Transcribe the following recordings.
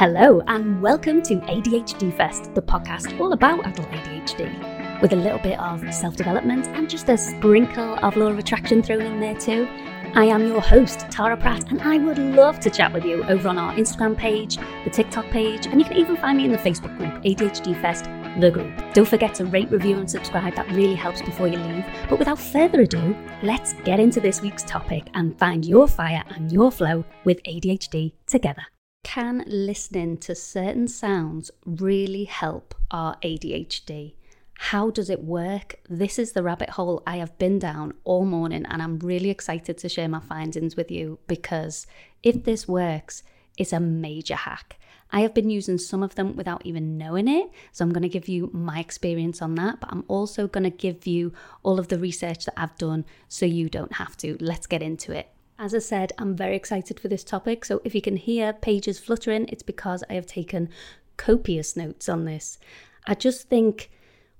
Hello, and welcome to ADHD Fest, the podcast all about adult ADHD, with a little bit of self development and just a sprinkle of law of attraction thrown in there too. I am your host, Tara Pratt, and I would love to chat with you over on our Instagram page, the TikTok page, and you can even find me in the Facebook group, ADHD Fest, the group. Don't forget to rate, review, and subscribe, that really helps before you leave. But without further ado, let's get into this week's topic and find your fire and your flow with ADHD together. Can listening to certain sounds really help our ADHD? How does it work? This is the rabbit hole I have been down all morning, and I'm really excited to share my findings with you because if this works, it's a major hack. I have been using some of them without even knowing it, so I'm going to give you my experience on that, but I'm also going to give you all of the research that I've done so you don't have to. Let's get into it. As I said, I'm very excited for this topic, so if you can hear pages fluttering, it's because I have taken copious notes on this. I just think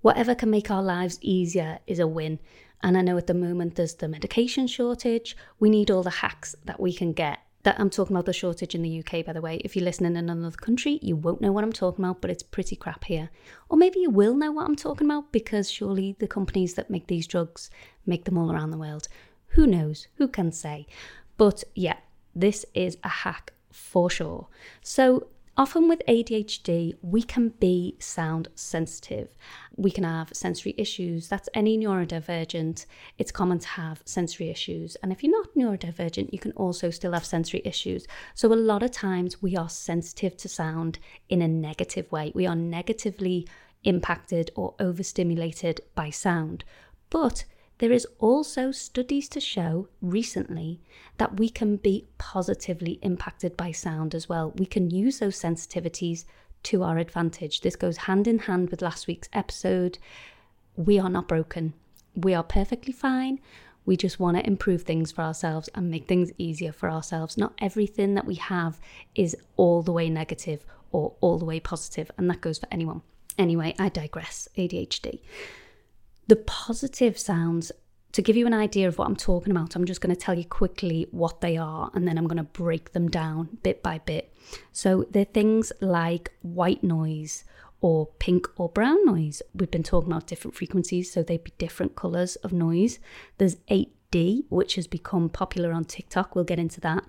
Whatever can make our lives easier is a win. And I know at the moment there's the medication shortage. We need all the hacks that we can get. That I'm talking about the shortage in the UK, by the way. If you're listening in another country, you won't know what I'm talking about, but it's pretty crap here. Or maybe you will know what I'm talking about because surely the companies that make these drugs make them all around the world. Who knows? Who can say? But yeah, this is a hack for sure. So Often with ADHD, we can be sound sensitive. We can have sensory issues. That's any neurodivergent. It's common to have sensory issues. And if you're not neurodivergent, you can also still have sensory issues. So a lot of times we are sensitive to sound in a negative way. We are negatively impacted or overstimulated by sound. But there is also studies to show recently that we can be positively impacted by sound as well. We can use those sensitivities to our advantage. This goes hand in hand with last week's episode. We are not broken. We are perfectly fine. We just want to improve things for ourselves and make things easier for ourselves. Not everything that we have is all the way negative or all the way positive, and that goes for anyone. Anyway, I digress. ADHD. The positive sounds, to give you an idea of what I'm talking about, I'm just going to tell you quickly what they are and then I'm going to break them down bit by bit. So they're things like white noise or pink or brown noise. We've been talking about different frequencies, so they'd be different colours of noise. There's 8D, which has become popular on TikTok. We'll get into that.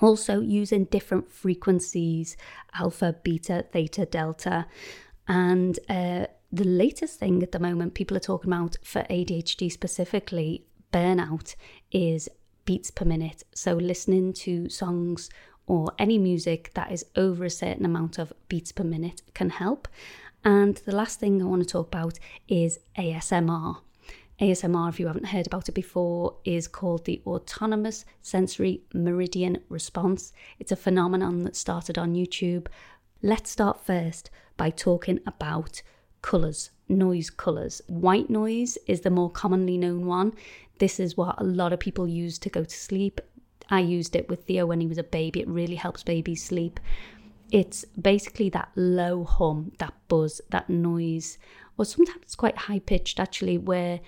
Also, using different frequencies alpha, beta, theta, delta. And uh, the latest thing at the moment people are talking about for ADHD specifically, burnout, is beats per minute. So listening to songs or any music that is over a certain amount of beats per minute can help. And the last thing I want to talk about is ASMR. ASMR, if you haven't heard about it before, is called the Autonomous Sensory Meridian Response. It's a phenomenon that started on YouTube. Let's start first by talking about colours, noise colours. White noise is the more commonly known one. This is what a lot of people use to go to sleep. I used it with Theo when he was a baby. It really helps babies sleep. It's basically that low hum, that buzz, that noise, or sometimes it's quite high pitched actually, where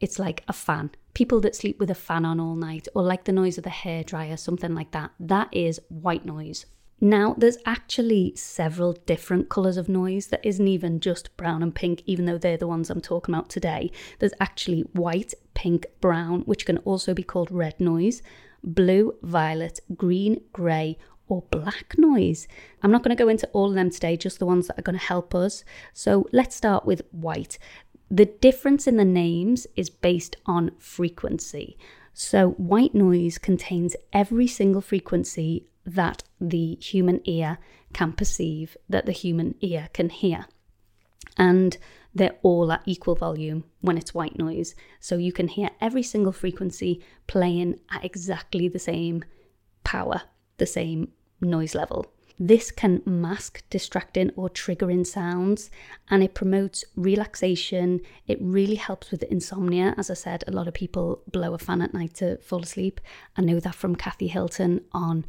it's like a fan. People that sleep with a fan on all night, or like the noise of the hair dryer, something like that. That is white noise. Now, there's actually several different colours of noise that isn't even just brown and pink, even though they're the ones I'm talking about today. There's actually white, pink, brown, which can also be called red noise, blue, violet, green, grey, or black noise. I'm not going to go into all of them today, just the ones that are going to help us. So let's start with white. The difference in the names is based on frequency. So, white noise contains every single frequency that the human ear can perceive, that the human ear can hear. And they're all at equal volume when it's white noise. So you can hear every single frequency playing at exactly the same power, the same noise level. This can mask distracting or triggering sounds and it promotes relaxation. It really helps with insomnia. As I said, a lot of people blow a fan at night to fall asleep. I know that from Kathy Hilton on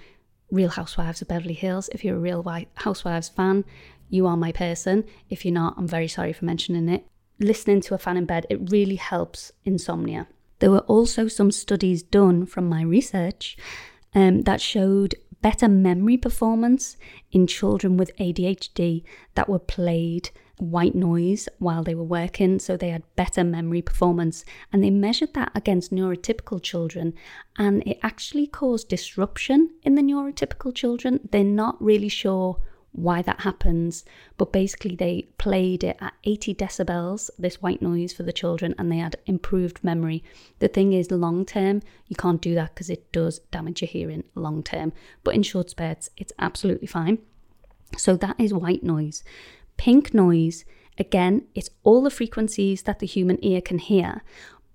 Real Housewives of Beverly Hills. If you're a Real Housewives fan, you are my person. If you're not, I'm very sorry for mentioning it. Listening to a fan in bed, it really helps insomnia. There were also some studies done from my research um, that showed better memory performance in children with ADHD that were played white noise while they were working, so they had better memory performance. And they measured that against neurotypical children, and it actually caused disruption in the neurotypical children. They're not really sure why that happens, but basically they played it at 80 decibels, this white noise for the children, and they had improved memory. The thing is, long term, you can't do that because it does damage your hearing long term, but in short spurts, it's absolutely fine. So that is white noise. Pink noise, again, it's all the frequencies that the human ear can hear,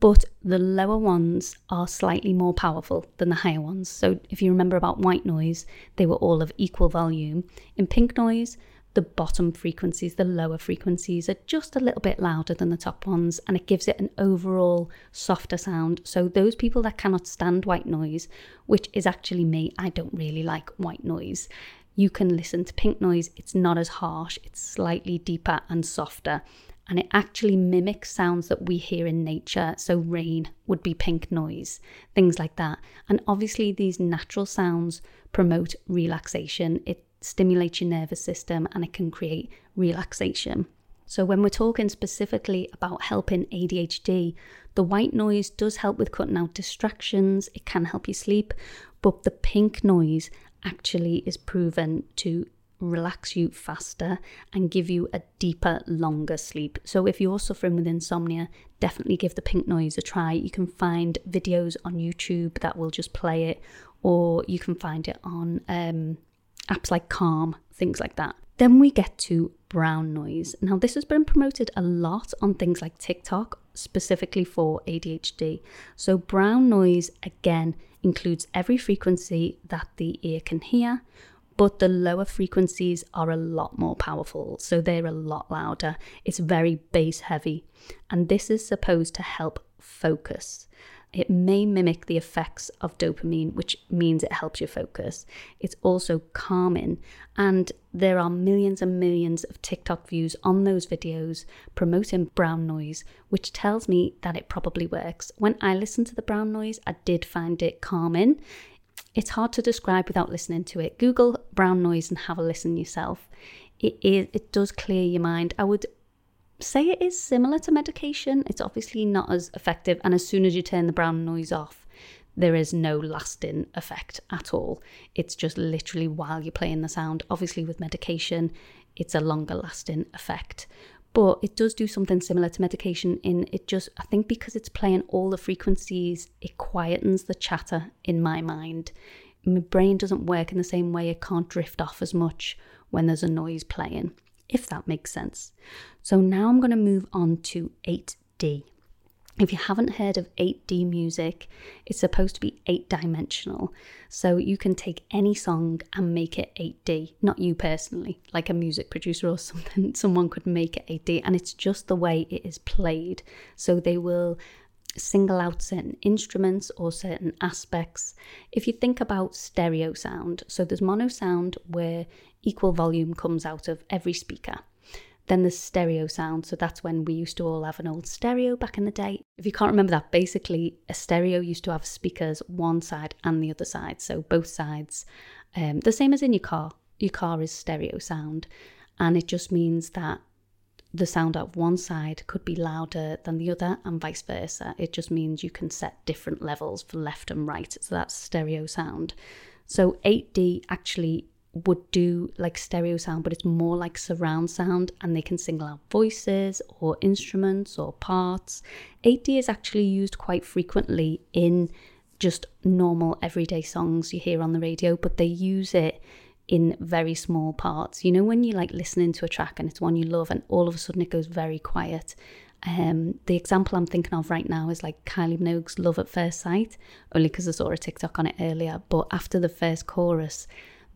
but the lower ones are slightly more powerful than the higher ones. So if you remember about white noise, they were all of equal volume. In pink noise, the bottom frequencies, the lower frequencies, are just a little bit louder than the top ones, and it gives it an overall softer sound. So, those people that cannot stand white noise, which is actually me, I don't really like white noise you can listen to pink noise. It's not as harsh, it's slightly deeper and softer. And it actually mimics sounds that we hear in nature. So, rain would be pink noise, things like that. And obviously, these natural sounds promote relaxation. It stimulates your nervous system and it can create relaxation. So, when we're talking specifically about helping ADHD, the white noise does help with cutting out distractions, it can help you sleep, but the pink noise actually is proven to relax you faster and give you a deeper, longer sleep. So, if you're suffering with insomnia, definitely give the pink noise a try. You can find videos on YouTube that will just play it, or you can find it on um, apps like Calm, things like that. Then we get to brown noise. Now, this has been promoted a lot on things like TikTok, specifically for ADHD. So, brown noise again includes every frequency that the ear can hear, but the lower frequencies are a lot more powerful, so they're a lot louder. It's very bass heavy, and this is supposed to help focus. It may mimic the effects of dopamine, which means it helps you focus. It's also calming, and there are millions and millions of TikTok views on those videos promoting brown noise, which tells me that it probably works. When I listened to the brown noise, I did find it calming. It's hard to describe without listening to it. Google brown noise and have a listen yourself. It is it does clear your mind. I would say it is similar to medication. It's obviously not as effective, and as soon as you turn the brown noise off, there is no lasting effect at all. It's just literally while you're playing the sound. Obviously, with medication, it's a longer lasting effect. But it does do something similar to medication in it just, I think because it's playing all the frequencies, it quietens the chatter in my mind. My brain doesn't work in the same way, it can't drift off as much when there's a noise playing if that makes sense. So now I'm going to move on to 8D. If you haven't heard of 8D music, it's supposed to be eight dimensional. So you can take any song and make it 8D. Not you personally, like a music producer or something. Someone could make it 8D, and it's just the way it is played. So they will single out certain instruments or certain aspects. If you think about stereo sound, so there's mono sound where equal volume comes out of every speaker. Then there's stereo sound, so that's when we used to all have an old stereo back in the day. If you can't remember that, basically a stereo used to have speakers one side and the other side, so both sides. Um, the same as in your car. Your car is stereo sound, and it just means that the sound of one side could be louder than the other and vice versa. It just means you can set different levels for left and right. So that's stereo sound. So 8D actually would do like stereo sound, but it's more like surround sound and they can single out voices or instruments or parts. 8D is actually used quite frequently in just normal everyday songs you hear on the radio, but they use it in very small parts. You know, when you're like listening to a track and it's one you love, and all of a sudden it goes very quiet. Um, the example I'm thinking of right now is like Kylie Minogue's Love at First Sight, only because I saw a TikTok on it earlier. But after the first chorus,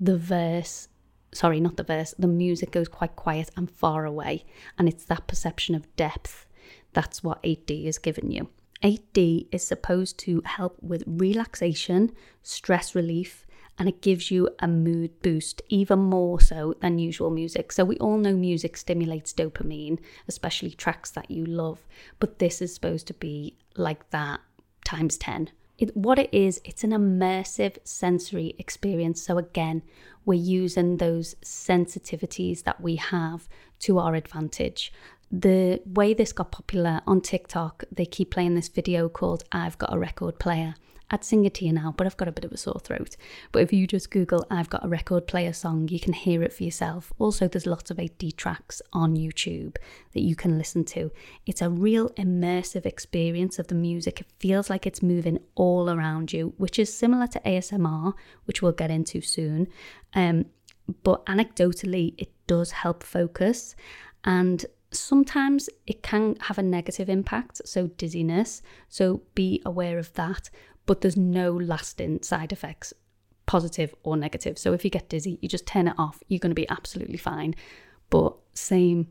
the verse, sorry, not the verse, the music goes quite quiet and far away. And it's that perception of depth. That's what 8D is giving you. 8D is supposed to help with relaxation, stress relief, and it gives you a mood boost even more so than usual music. So, we all know music stimulates dopamine, especially tracks that you love, but this is supposed to be like that times 10 it, what it is, it's an immersive sensory experience. So, again, we're using those sensitivities that we have to our advantage. The way this got popular on TikTok, they keep playing this video called I've Got a Record Player. I'd sing it to you now, but I've got a bit of a sore throat. But if you just Google I've Got a Record Player song, you can hear it for yourself. Also, there's lots of 8D tracks on YouTube that you can listen to. It's a real immersive experience of the music. It feels like it's moving all around you, which is similar to ASMR, which we'll get into soon. Um, but anecdotally, it does help focus. And sometimes it can have a negative impact, so dizziness. So be aware of that but there's no lasting side effects, positive or negative. So if you get dizzy, you just turn it off, you're going to be absolutely fine. But same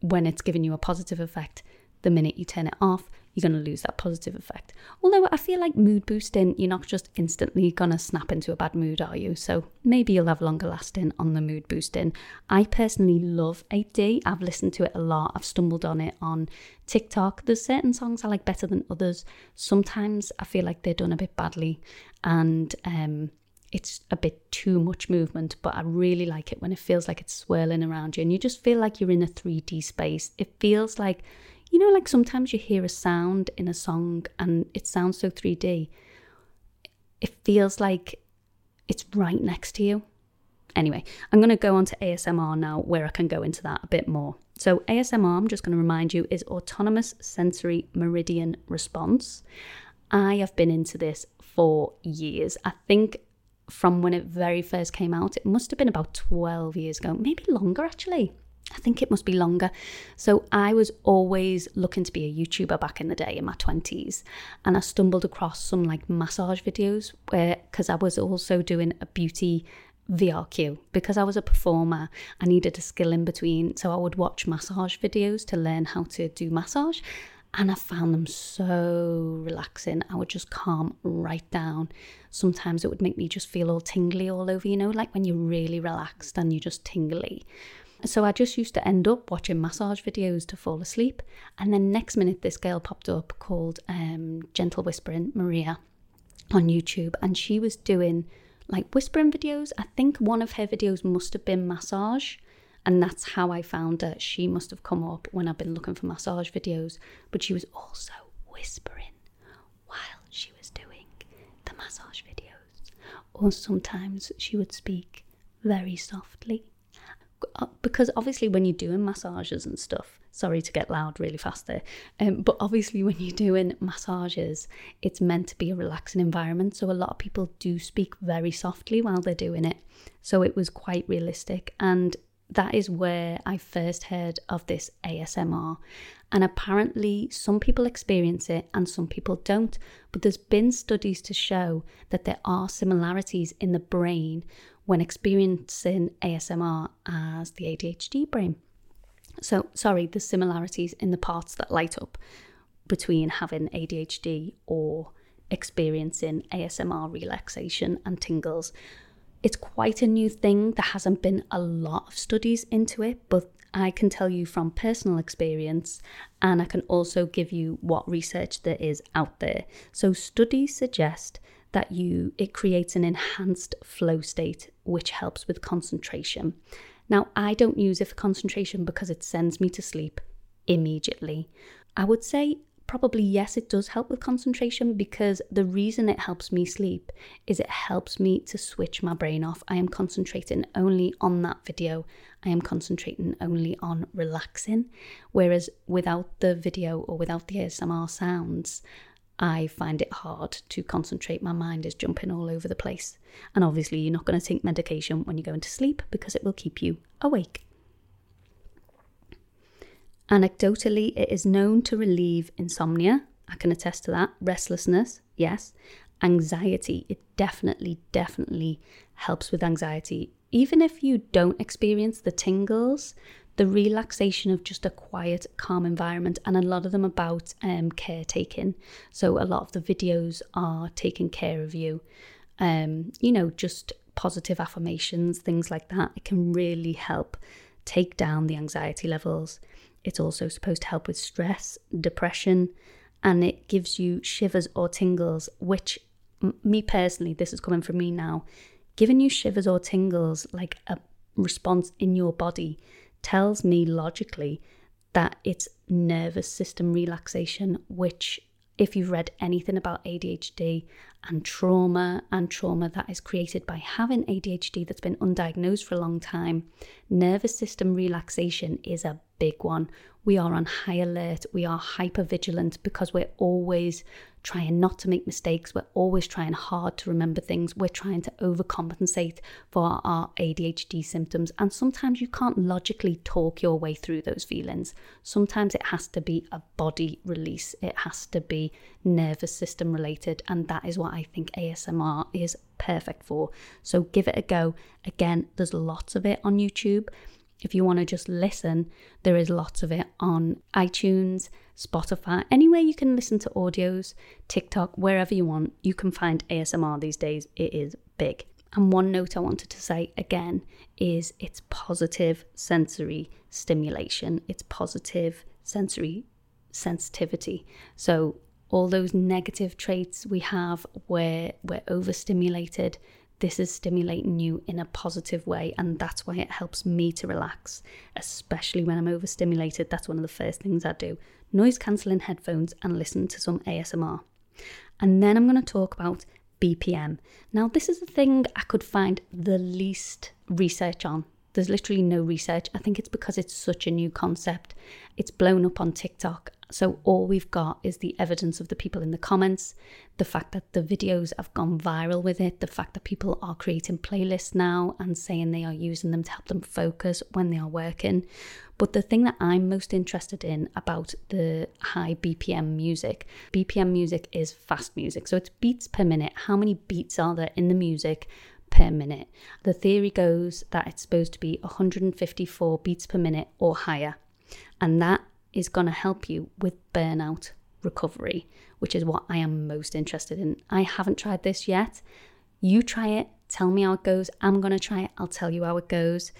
when it's giving you a positive effect, the minute you turn it off, you're going to lose that positive effect. Although I feel like mood boosting, you're not just instantly going to snap into a bad mood, are you? So maybe you'll have longer lasting on the mood boosting. I personally love 8D. I've listened to it a lot. I've stumbled on it on TikTok. There's certain songs I like better than others. Sometimes I feel like they're done a bit badly and um, it's a bit too much movement, but I really like it when it feels like it's swirling around you and you just feel like you're in a 3D space. It feels like you know, like sometimes you hear a sound in a song and it sounds so 3D. It feels like it's right next to you. Anyway, I'm going to go on to ASMR now, where I can go into that a bit more. So, ASMR, I'm just going to remind you, is Autonomous Sensory Meridian Response. I have been into this for years. I think from when it very first came out, it must have been about 12 years ago, maybe longer actually. I think it must be longer. So I was always looking to be a YouTuber back in the day in my 20s. And I stumbled across some like massage videos where, because I was also doing a beauty VRQ because I was a performer. I needed a skill in between. So I would watch massage videos to learn how to do massage. And I found them so relaxing. I would just calm right down. Sometimes it would make me just feel all tingly all over, you know, like when you're really relaxed and you're just tingly. So I just used to end up watching massage videos to fall asleep. And then next minute, this girl popped up called um, Gentle Whispering Maria on YouTube, and she was doing like whispering videos. I think one of her videos must have been massage. And that's how I found her. She must have come up when I've been looking for massage videos. But she was also whispering while she was doing the massage videos. Or sometimes she would speak very softly because obviously when you're doing massages and stuff sorry to get loud really fast there um, but obviously when you're doing massages it's meant to be a relaxing environment so a lot of people do speak very softly while they're doing it so it was quite realistic and that is where I first heard of this ASMR. And apparently, some people experience it and some people don't. But there's been studies to show that there are similarities in the brain when experiencing ASMR as the ADHD brain. So, sorry, the similarities in the parts that light up between having ADHD or experiencing ASMR relaxation and tingles. It's quite a new thing. There hasn't been a lot of studies into it, but I can tell you from personal experience, and I can also give you what research there is out there. So, studies suggest that you it creates an enhanced flow state which helps with concentration. Now, I don't use it for concentration because it sends me to sleep immediately. I would say probably yes, it does help with concentration because the reason it helps me sleep is it helps me to switch my brain off. I am concentrating only on that video, I am concentrating only on relaxing. Whereas without the video or without the ASMR sounds, I find it hard to concentrate. My mind is jumping all over the place. And obviously, you're not going to take medication when you're going to sleep because it will keep you awake. Anecdotally, it is known to relieve insomnia. I can attest to that. Restlessness, yes. Anxiety, it definitely, definitely helps with anxiety. Even if you don't experience the tingles, the relaxation of just a quiet, calm environment, and a lot of them about um, caretaking. So, a lot of the videos are taking care of you. Um, you know, just positive affirmations, things like that. It can really help take down the anxiety levels. It's also supposed to help with stress, depression, and it gives you shivers or tingles, which m- me personally, this is coming from me now, giving you shivers or tingles like a response in your body tells me logically that it's nervous system relaxation, which if you've read anything about ADHD and trauma and trauma that is created by having ADHD that's been undiagnosed for a long time, nervous system relaxation is a big one. We are on high alert, we are hyper vigilant because we're always trying not to make mistakes, we're always trying hard to remember things, we're trying to overcompensate for our ADHD symptoms. And sometimes you can't logically talk your way through those feelings. Sometimes it has to be a body release, it has to be nervous system related. And that is what I think ASMR is perfect for. So give it a go. Again, there's lots of it on YouTube. If you want to just listen, there is lots of it on iTunes, Spotify, anywhere you can listen to audios, TikTok, wherever you want, you can find ASMR these days. It is big. And one note I wanted to say again is it's positive sensory stimulation, it's positive sensory sensitivity. So, all those negative traits we have where we're overstimulated, this is stimulating you in a positive way and that's why it helps me to relax especially when i'm overstimulated. That's one of the first things i do. Noise cancelling headphones and listen to some asmr and then i'm going to talk about bpm now this is the thing i could find the least research on. There's literally no research. I think it's because it's such a new concept. It's blown up on tiktok so all we've got is the evidence of the people in the comments, the fact that the videos have gone viral with it, the fact that people are creating playlists now and saying they are using them to help them focus when they are working. But the thing that I'm most interested in about the high BPM music, BPM music is fast music. So it's beats per minute. How many beats are there in the music? Per minute. The theory goes that it's supposed to be 154 beats per minute or higher. And that is going to help you with burnout recovery, which is what I am most interested in. I haven't tried this yet. You try it, tell me how it goes. I'm going to try it, I'll tell you how it goes.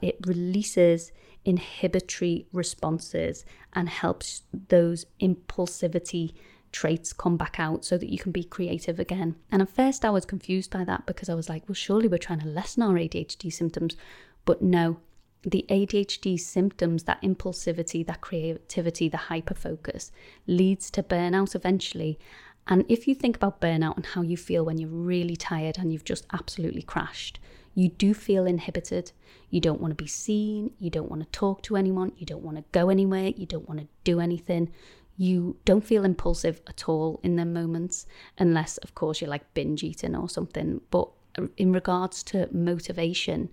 It releases inhibitory responses and helps those impulsivity traits come back out so that you can be creative again. And at first, I was confused by that because I was like, well, surely we're trying to lessen our ADHD symptoms. But no, the ADHD symptoms, that impulsivity, that creativity, the hyperfocus, leads to burnout eventually. And if you think about burnout and how you feel when you're really tired and you've just absolutely crashed, you do feel inhibited. You don't want to be seen. You don't want to talk to anyone. You don't want to go anywhere. You don't want to do anything. You don't feel impulsive at all in them moments, unless, of course, you're like binge eating or something. But uh, in regards to motivation,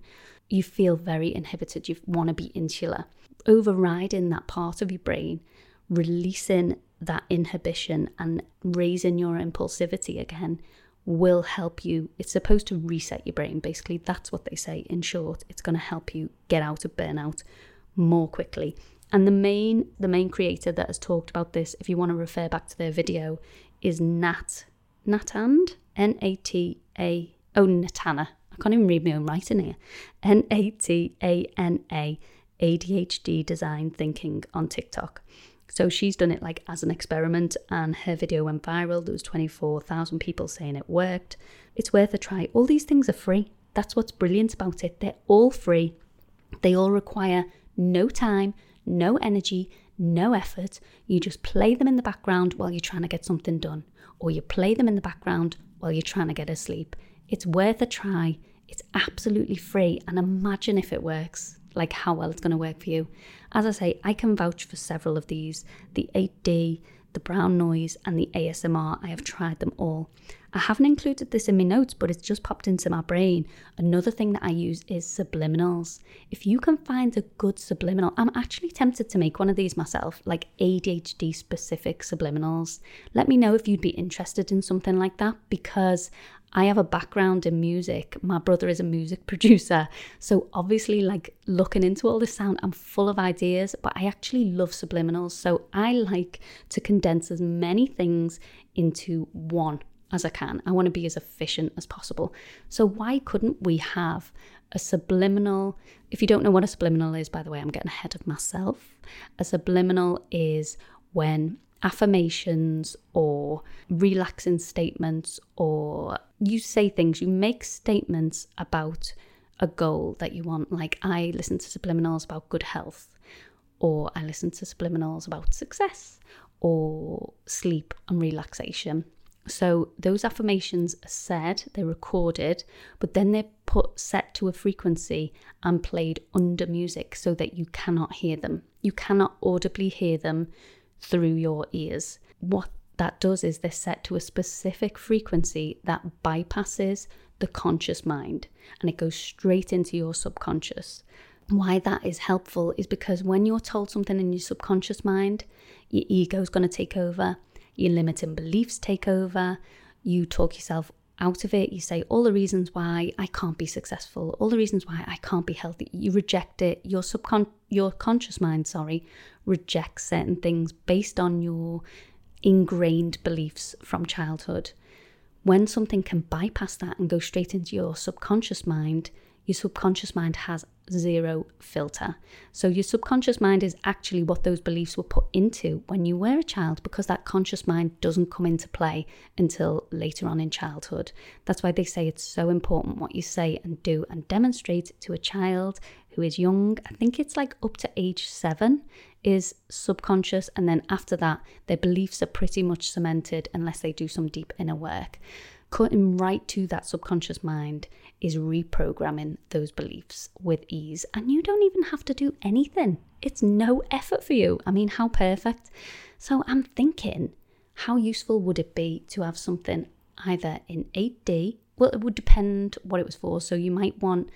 you feel very inhibited, you want to be insular. Overriding that part of your brain, releasing that inhibition and raising your impulsivity again will help you. It's supposed to reset your brain. Basically, that's what they say in short. It's going to help you get out of burnout more quickly. And the main the main creator that has talked about this, if you want to refer back to their video, is Nat Natand N A T A oh Natana can't even read my own writing here. N A T A N A ADHD design thinking on TikTok. So she's done it like as an experiment, and her video went viral. There was 24,000 people saying it worked. It's worth a try. All these things are free. That's what's brilliant about it. They're all free. They all require no time, no energy, no effort. You just play them in the background while you're trying to get something done, or you play them in the background while you're trying to get asleep. It's worth a try. It's absolutely free. And imagine if it works, like how well it's going to work for you. As I say, I can vouch for several of these the 8D, the brown noise, and the ASMR. I have tried them all. I haven't included this in my notes, but it's just popped into my brain. Another thing that I use is subliminals. If you can find a good subliminal, I'm actually tempted to make one of these myself, like ADHD specific subliminals. Let me know if you'd be interested in something like that because I have a background in music. My brother is a music producer. So, obviously, like looking into all this sound, I'm full of ideas, but I actually love subliminals. So, I like to condense as many things into one as I can. I want to be as efficient as possible. So, why couldn't we have a subliminal? If you don't know what a subliminal is, by the way, I'm getting ahead of myself. A subliminal is when affirmations or relaxing statements, or you say things, you make statements about a goal that you want. Like, I listen to subliminals about good health, or I listen to subliminals about success, or sleep and relaxation. So those affirmations are said, they're recorded, but then they're put set to a frequency and played under music so that you cannot hear them. You cannot audibly hear them through your ears. What that does is they're set to a specific frequency that bypasses the conscious mind and it goes straight into your subconscious. Why that is helpful is because when you're told something in your subconscious mind, your ego is going to take over your limiting beliefs take over, you talk yourself out of it. You say all the reasons why I can't be successful, all the reasons why I can't be healthy. You reject it. Your subcon your conscious mind, sorry, rejects certain things based on your ingrained beliefs from childhood. When something can bypass that and go straight into your subconscious mind, your subconscious mind has zero filter. So, your subconscious mind is actually what those beliefs were put into when you were a child because that conscious mind doesn't come into play until later on in childhood. That's why they say it's so important what you say and do and demonstrate to a child who is young. I think it's like up to age seven is subconscious, and then after that, their beliefs are pretty much cemented unless they do some deep inner work cutting right to that subconscious mind is reprogramming those beliefs with ease. And you don't even have to do anything, it's no effort for you. I mean, how perfect. So I'm thinking, how useful would it be to have something either in 8D? Well, it would depend what it was for. So you might want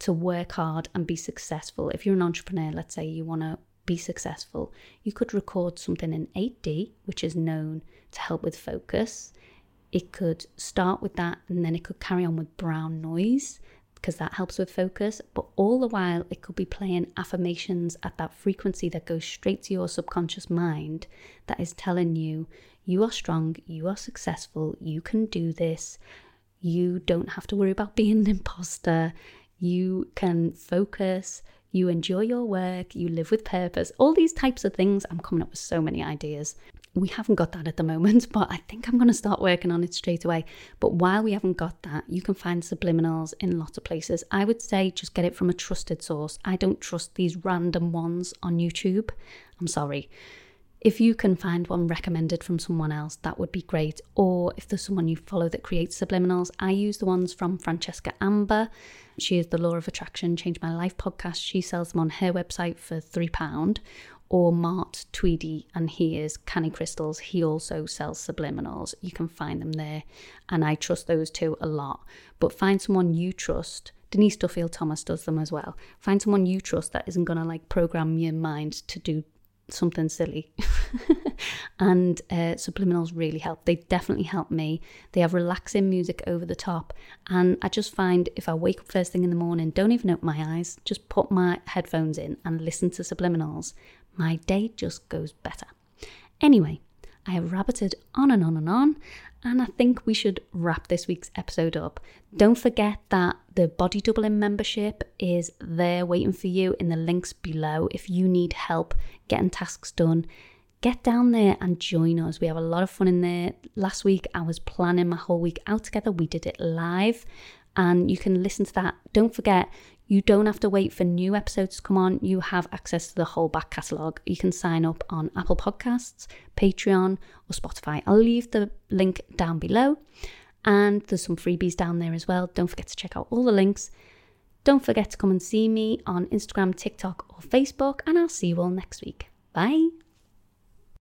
to work hard and be successful. If you're an entrepreneur, let's say you want to be successful, you could record something in 8D, which is known to help with focus it could start with that and then it could carry on with brown noise because that helps with focus. But all the while, it could be playing affirmations at that frequency that goes straight to your subconscious mind that is telling you, you are strong, you are successful, you can do this, you don't have to worry about being an imposter, you can focus. You enjoy your work, you live with purpose, all these types of things. I'm coming up with so many ideas we haven't got that at the moment, but I think I'm going to start working on it straight away. But while we haven't got that, you can find subliminals in lots of places. I would say just get it from a trusted source. I don't trust these random ones on YouTube. I'm sorry. If you can find one recommended from someone else, that would be great. Or if there's someone you follow that creates subliminals, I use the ones from Francesca Amber. She is the Law of Attraction Change My Life podcast. She sells them on her website for £3 or Mart Tweedy, and he is Canny Crystals. He also sells subliminals. You can find them there, and I trust those two a lot. But find someone you trust. Denise Duffield Thomas does them as well. Find someone you trust that isn't going to like program your mind to do something silly. and uh, subliminals really help. They definitely help me. They have relaxing music over the top. And I just find if I wake up first thing in the morning, don't even open my eyes, just put my headphones in and listen to subliminals my day just goes better. Anyway, I have rabbited on and on and on, and I think we should wrap this week's episode up. Don't forget that the Body Doubling membership is there waiting for you in the links below. If you need help getting tasks done, get down there and join us. We have a lot of fun in there. Last week, I was planning my whole week out together. We did it live, and you can listen to that. Don't forget, you don't have to wait for new episodes to come on. You have access to the whole back catalogue. You can sign up on Apple Podcasts, Patreon, or Spotify. I'll leave the link down below. And there's some freebies down there as well. Don't forget to check out all the links. Don't forget to come and see me on Instagram, TikTok, or Facebook. And I'll see you all next week. Bye.